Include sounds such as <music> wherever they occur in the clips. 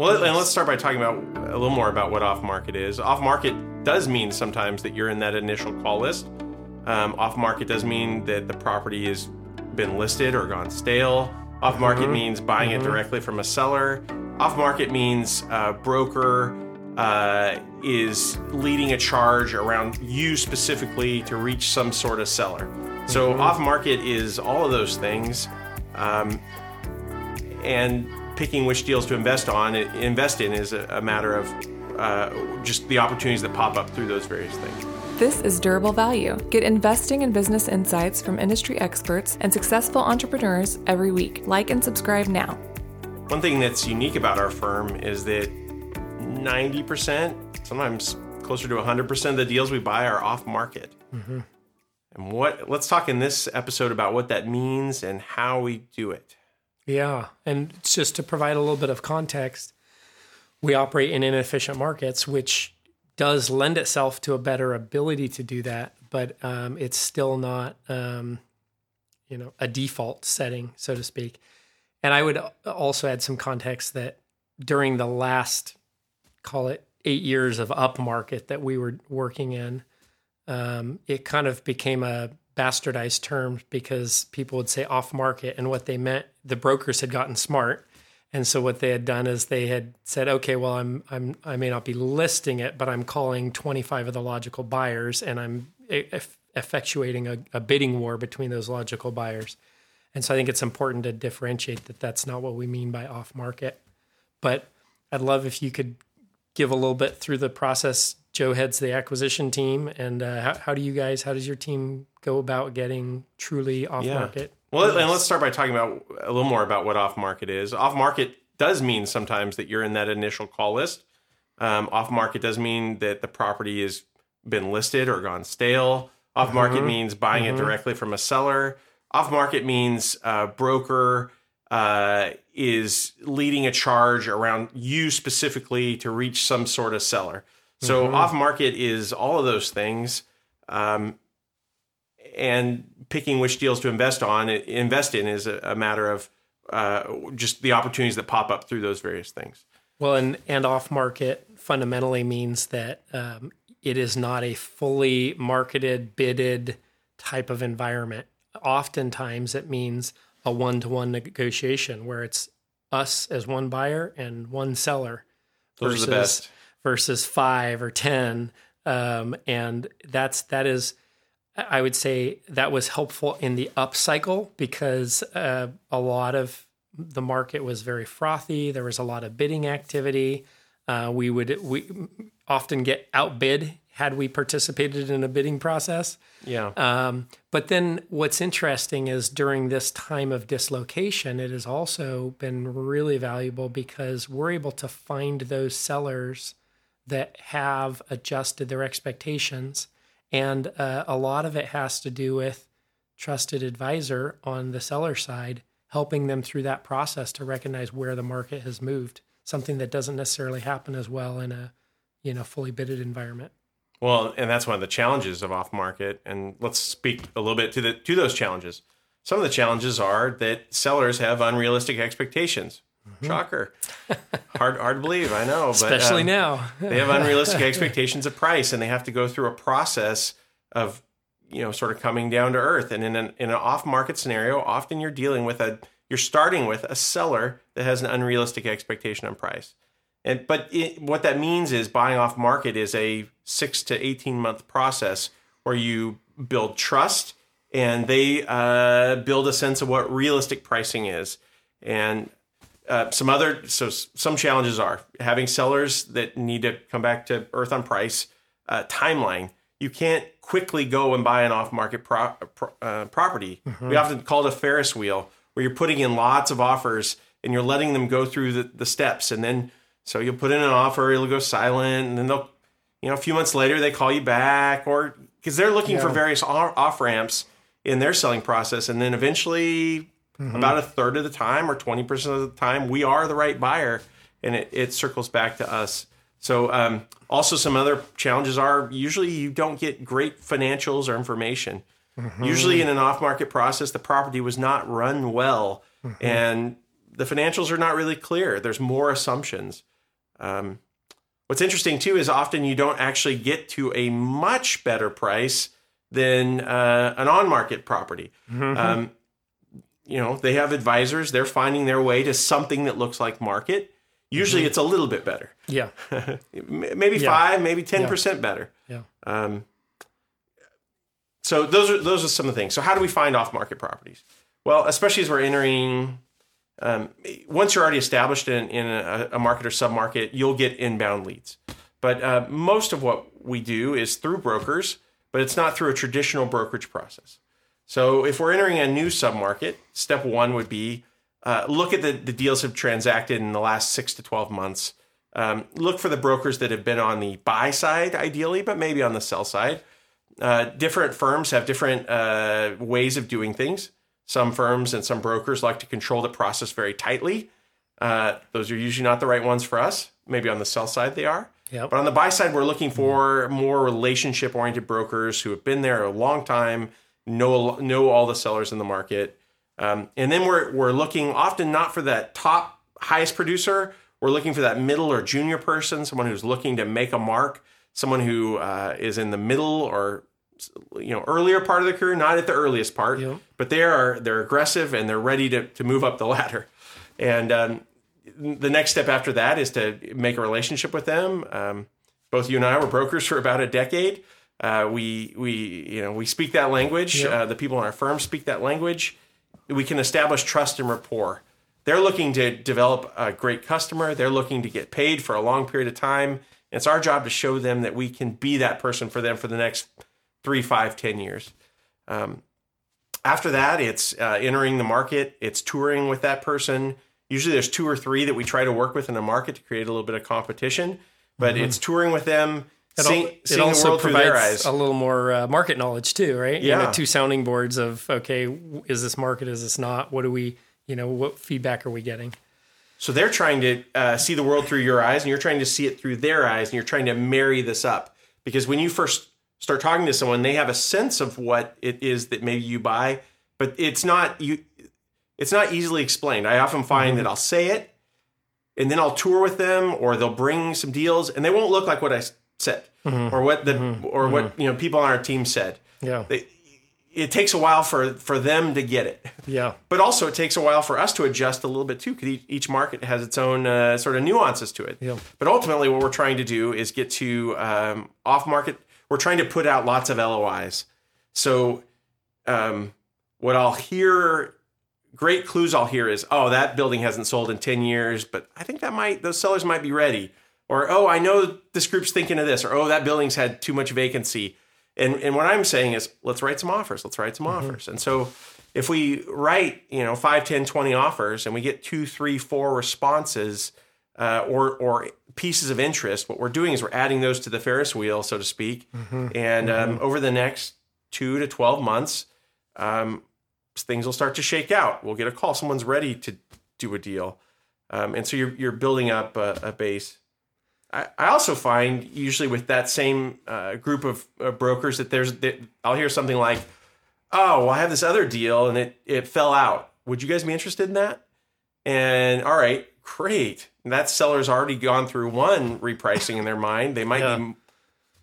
Well, and let's start by talking about a little more about what off market is. Off market does mean sometimes that you're in that initial call list. Um, off market does mean that the property has been listed or gone stale. Off market means buying it directly from a seller. Off market means uh, broker uh, is leading a charge around you specifically to reach some sort of seller. So off market is all of those things, um, and picking which deals to invest on, invest in, is a, a matter of uh, just the opportunities that pop up through those various things. This is Durable Value. Get investing and business insights from industry experts and successful entrepreneurs every week. Like and subscribe now. One thing that's unique about our firm is that 90%, sometimes closer to 100% of the deals we buy are off market. And what let's talk in this episode about what that means and how we do it. Yeah. And just to provide a little bit of context, we operate in inefficient markets, which does lend itself to a better ability to do that, but um, it's still not, um, you know, a default setting, so to speak. And I would also add some context that during the last, call it eight years of up market that we were working in, um, it kind of became a bastardized term because people would say off market, and what they meant, the brokers had gotten smart, and so what they had done is they had said, okay, well, I'm I'm I may not be listing it, but I'm calling 25 of the logical buyers, and I'm eff- effectuating a, a bidding war between those logical buyers. And so I think it's important to differentiate that that's not what we mean by off market. But I'd love if you could give a little bit through the process. Joe heads the acquisition team, and uh, how, how do you guys? How does your team go about getting truly off market? Well, and let's start by talking about a little more about what off market is. Off market does mean sometimes that you're in that initial call list. Um, off market does mean that the property has been listed or gone stale. Off market means buying it directly from a seller. Off market means uh, broker uh, is leading a charge around you specifically to reach some sort of seller. So off market is all of those things. Um, and picking which deals to invest on, invest in, is a, a matter of uh, just the opportunities that pop up through those various things. Well, and and off market fundamentally means that um, it is not a fully marketed, bidded type of environment. Oftentimes, it means a one to one negotiation where it's us as one buyer and one seller. Those best. versus five or ten, um, and that's that is. I would say that was helpful in the up cycle because uh, a lot of the market was very frothy. There was a lot of bidding activity. Uh, we would we often get outbid had we participated in a bidding process. Yeah. Um, but then what's interesting is during this time of dislocation, it has also been really valuable because we're able to find those sellers that have adjusted their expectations. And uh, a lot of it has to do with trusted advisor on the seller side, helping them through that process to recognize where the market has moved, something that doesn't necessarily happen as well in a you know fully bidded environment. Well, and that's one of the challenges of off market. And let's speak a little bit to the to those challenges. Some of the challenges are that sellers have unrealistic expectations. Shocker, <laughs> hard hard to believe. I know, but Especially um, now. they have unrealistic <laughs> expectations of price, and they have to go through a process of you know sort of coming down to earth. And in an in an off market scenario, often you're dealing with a you're starting with a seller that has an unrealistic expectation on price. And but it, what that means is buying off market is a six to eighteen month process where you build trust and they uh, build a sense of what realistic pricing is. And uh, some other so some challenges are having sellers that need to come back to earth on price uh, timeline. You can't quickly go and buy an off market pro- pro- uh, property. We often call it a Ferris wheel, where you're putting in lots of offers and you're letting them go through the, the steps, and then so you'll put in an offer, it'll go silent, and then they'll you know a few months later they call you back or because they're looking for various off ramps in their selling process, and then eventually mm-hmm. about a third of the time or 20% of the time we are the right buyer and it, it circles back to us. So um, also some other challenges are usually you don't get great financials or information. Mm-hmm. Usually in an off-market process the property was not run well mm-hmm. and the financials are not really clear there's more assumptions Um, what's interesting too is often you don't actually get to a much better price than uh, an on-market property. Um, you know, they have advisors; they're finding their way to something that looks like market. Usually, it's a little bit better, Yeah. <laughs> Maybe Yeah. five, maybe ten percent better. Yeah. Um, so those are those are some of the things. So how do we find off market properties? Well, especially as we're entering, um, once you're already established in, in a, a market or submarket, you'll get inbound leads. But uh, most of what we do is through brokers, but it's not through a traditional brokerage process. So if we're entering a new submarket, step one would be uh, look at the, the deals have transacted in the last six to 12 months. Um, look for the brokers that have been on the buy side, ideally, but maybe on the sell side. Uh, different firms have different uh, ways of doing things. Some firms and some brokers like to control the process very tightly. Uh, those are usually not the right ones for us. Maybe on the sell side they are. Yep. But on the buy side, we're looking for more relationship oriented brokers who have been there a long time, know know all the sellers in the market. Um, and then we're we're looking often not for that top highest producer. We're looking for that middle or junior person, someone who's looking to make a mark, someone who uh, is in the middle or you know earlier part of their career, not at the earliest part, but they are they're aggressive and they're ready to to move up the ladder. And um, the next step after that is to make a relationship with them. Um, both you and I were brokers for about a decade. Uh, we we you know we speak that language. Uh, the people in our firm speak that language. We can establish trust and rapport. They're looking to develop a great customer. They're looking to get paid for a long period of time. It's our job to show them that we can be that person for them for the next three, five, ten years. Um, after that, it's uh, entering the market. It's touring with that person. Usually, there's two or three that we try to work with in a market to create a little bit of competition. But it's touring with them, It, seeing, al- it seeing the also world through their provides eyes. a little more uh, market knowledge too, right? You Yeah. know, two sounding boards of okay, is this market? Is this not? What do we? You know, what feedback are we getting? So they're trying to uh, see the world through your eyes, and you're trying to see it through their eyes, and you're trying to marry this up. Because when you first start talking to someone, they have a sense of what it is that maybe you buy, but it's not you. It's not easily explained. I often find that I'll say it, and then I'll tour with them, or they'll bring some deals, and they won't look like what I said, or what the or what you know people on our team said. Yeah, They, it takes a while for for them to get it yeah, but also it takes a while for us to adjust a little bit too because each market has its own uh, sort of nuances to it Yeah. but ultimately what we're trying to do is get to um, off market we're trying to put out lots of LOIs so um, what i'll hear great clues i'll hear is oh that building hasn't sold in 10 years but i think that might those sellers might be ready. Or oh i know this group's thinking of this or oh that building's had too much vacancy. And and what i'm saying is let's write some offers let's write some offers. And so if we write you know 5 10 20 offers and we get two three four responses uh, or or pieces of interest what we're doing is we're adding those to the ferris wheel so to speak. And Um, over the next two to 12 months um, things will start to shake out. We'll get a call. Someone's ready to do a deal. Um, and so you're, you're building up a, a base. I, I also find usually with that same uh, group of uh, brokers that there's that I'll hear something like, "Oh, well, I have this other deal and it it fell out. Would you guys be interested in that?" And all right, great. And that seller's already gone through one repricing in their mind. They might Yeah. be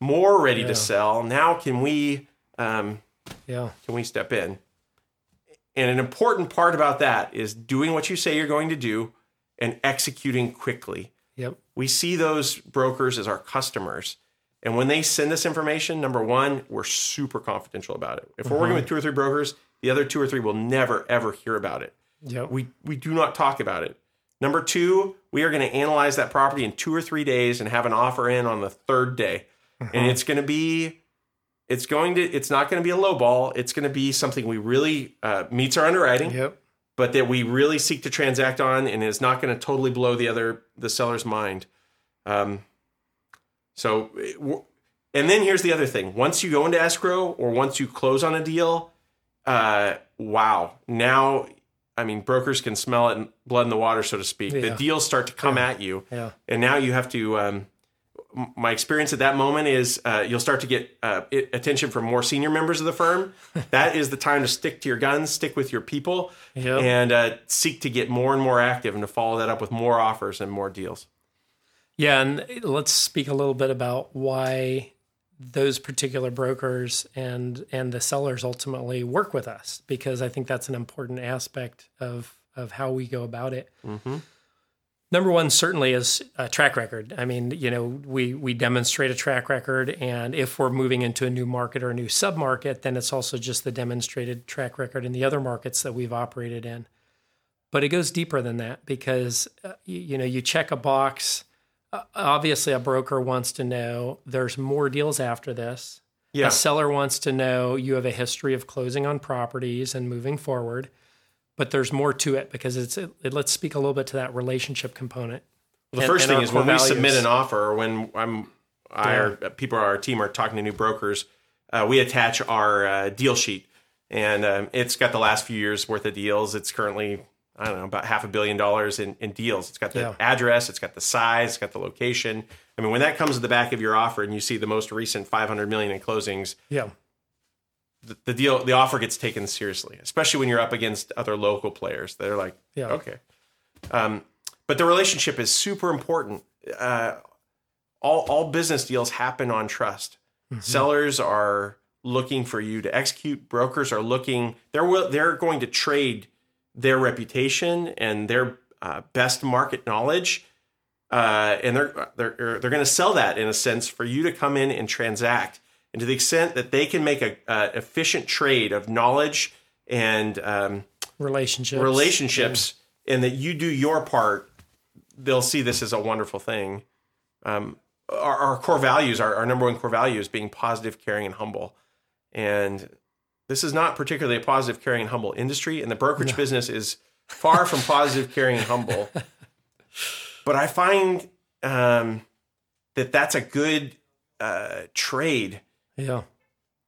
more ready Yeah. to sell. Now, can we um, yeah, can we step in? And an important part about that is doing what you say you're going to do and executing quickly yep, we see those brokers as our customers. And when they send us information, number one, we're super confidential about it. If we're working with two or three brokers, the other two or three will never, ever hear about it. yep, We, we do not talk about it. Number two, we are going to analyze that property in two or three days and have an offer in on the third day. And it's going to be, it's going to, it's not going to be a low ball. It's going to be something we really uh, meets our underwriting yep, but that we really seek to transact on and is not going to totally blow the other the seller's mind. Um, so, and then here's the other thing: once you go into escrow or once you close on a deal, uh, wow! Now, I mean, brokers can smell it, in blood in the water, so to speak. The deals start to come at you, yeah, and now you have to. Um, my experience at that moment is uh, you'll start to get uh, attention from more senior members of the firm. <laughs> that is the time to stick to your guns, stick with your people, Yep. and uh, seek to get more and more active and to follow that up with more offers and more deals. Yeah, and let's speak a little bit about why those particular brokers and and the sellers ultimately work with us because I think that's an important aspect of of how we go about it. Mm-hmm. Number one certainly is a track record. I mean, you know, we we demonstrate a track record, and if we're moving into a new market or a new submarket, then it's also just the demonstrated track record in the other markets that we've operated in. But it goes deeper than that because uh, you, you know you check a box obviously a broker wants to know there's more deals after this. Yeah. A seller wants to know you have a history of closing on properties and moving forward, but there's more to it because it's it, it, let's speak a little bit to that relationship component. Well, the and- first and thing is when we submit an offer or when I'm I or people on our team are talking to new brokers, uh, we attach our uh, deal sheet, and um, it's got the last few years worth of deals. It's currently I don't know about half a billion dollars in, in deals. It's got the Yeah. address, it's got the size, it's got the location. I mean, when that comes to the back of your offer and you see the most recent 500 million in closings, Yeah, the, the deal, the offer gets taken seriously, especially when you're up against other local players. They're like, Yeah. okay. Um, but the relationship is super important. Uh, all all business deals happen on trust. Sellers are looking for you to execute. Brokers are looking. They're they're going to trade their reputation and their uh, best market knowledge, uh, and they're they're they're going to sell that in a sense for you to come in and transact. And to the extent that they can make a, a efficient trade of knowledge and um, relationships. relationships and that you do your part, they'll see this as a wonderful thing. Um, our, our core values, our, our number one core value is being positive, caring, and humble. And this is not particularly a positive, caring, and humble industry. And the brokerage business is far from positive, caring, and humble. <laughs> But I find um, that that's a good uh, trade. Yeah,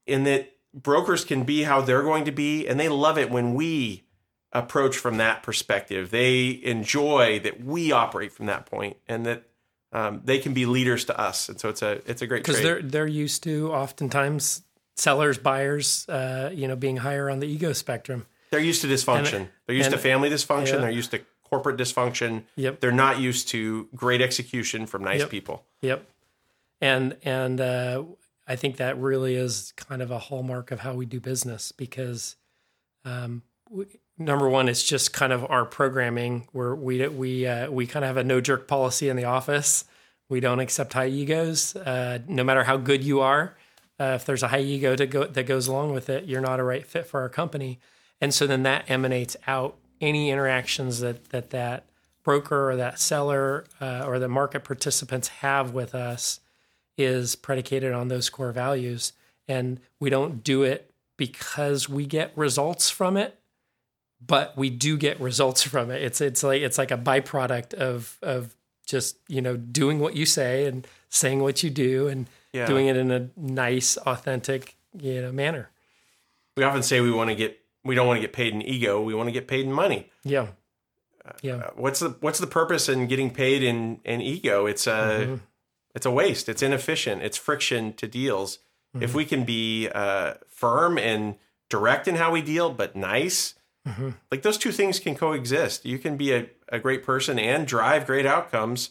in that brokers can be how they're going to be and they love it when we approach from that perspective. They enjoy that we operate from that point and that um, they can be leaders to us. And so it's a it's a great because they're they're used to oftentimes sellers, buyers, uh, you know, being higher on the ego spectrum. they're used to dysfunction they're used to family dysfunction yeah. they're used to corporate dysfunction Yep. they're not used to great execution from nice Yep. people Yep. And and uh, I think that really is kind of a hallmark of how we do business because um, we, number one, it's just kind of our programming where we we uh, we kind of have a no jerk policy in the office. We don't accept high egos, uh, no matter how good you are. Uh, if there's a high ego go, that goes along with it, you're not a right fit for our company. And so then that emanates out any interactions that that that broker or that seller uh, or the market participants have with us is predicated on those core values. And we don't do it because we get results from it, but we do get results from it. It's it's like it's like a byproduct of of just you know doing what you say and saying what you do and Yeah. doing it in a nice, authentic you know manner. we often say we want to get we don't want to get paid in ego we want to get paid in money Yeah, yeah, Uh, what's the what's the purpose in getting paid in in ego it's a Mm-hmm. it's a waste it's inefficient it's friction to deals Mm-hmm. if we can be uh, firm and direct in how we deal but nice Mm-hmm. like those two things can coexist you can be a, a great person and drive great outcomes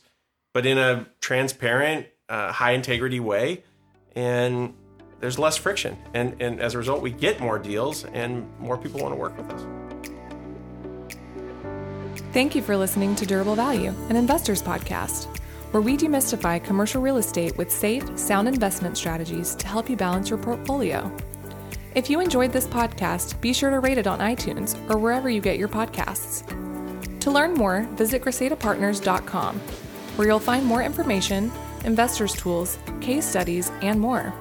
but in a transparent uh, high integrity way and there's less friction and and as a result we get more deals and more people want to work with us Thank you for listening to Durable Value, an investors podcast, where we demystify commercial real estate with safe, sound investment strategies to help you balance your portfolio. If you enjoyed this podcast, be sure to rate it on iTunes or wherever you get your podcasts. To learn more, visit CrusadePartners.com, where you'll find more information, investors' tools, case studies, and more.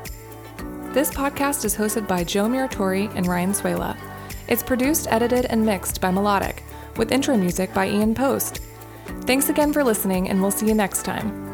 This podcast is hosted by Joe Miratori and Ryan Suela. It's produced, edited, and mixed by Melodic, with intro music by Ian Post. Thanks again for listening, and we'll see you next time.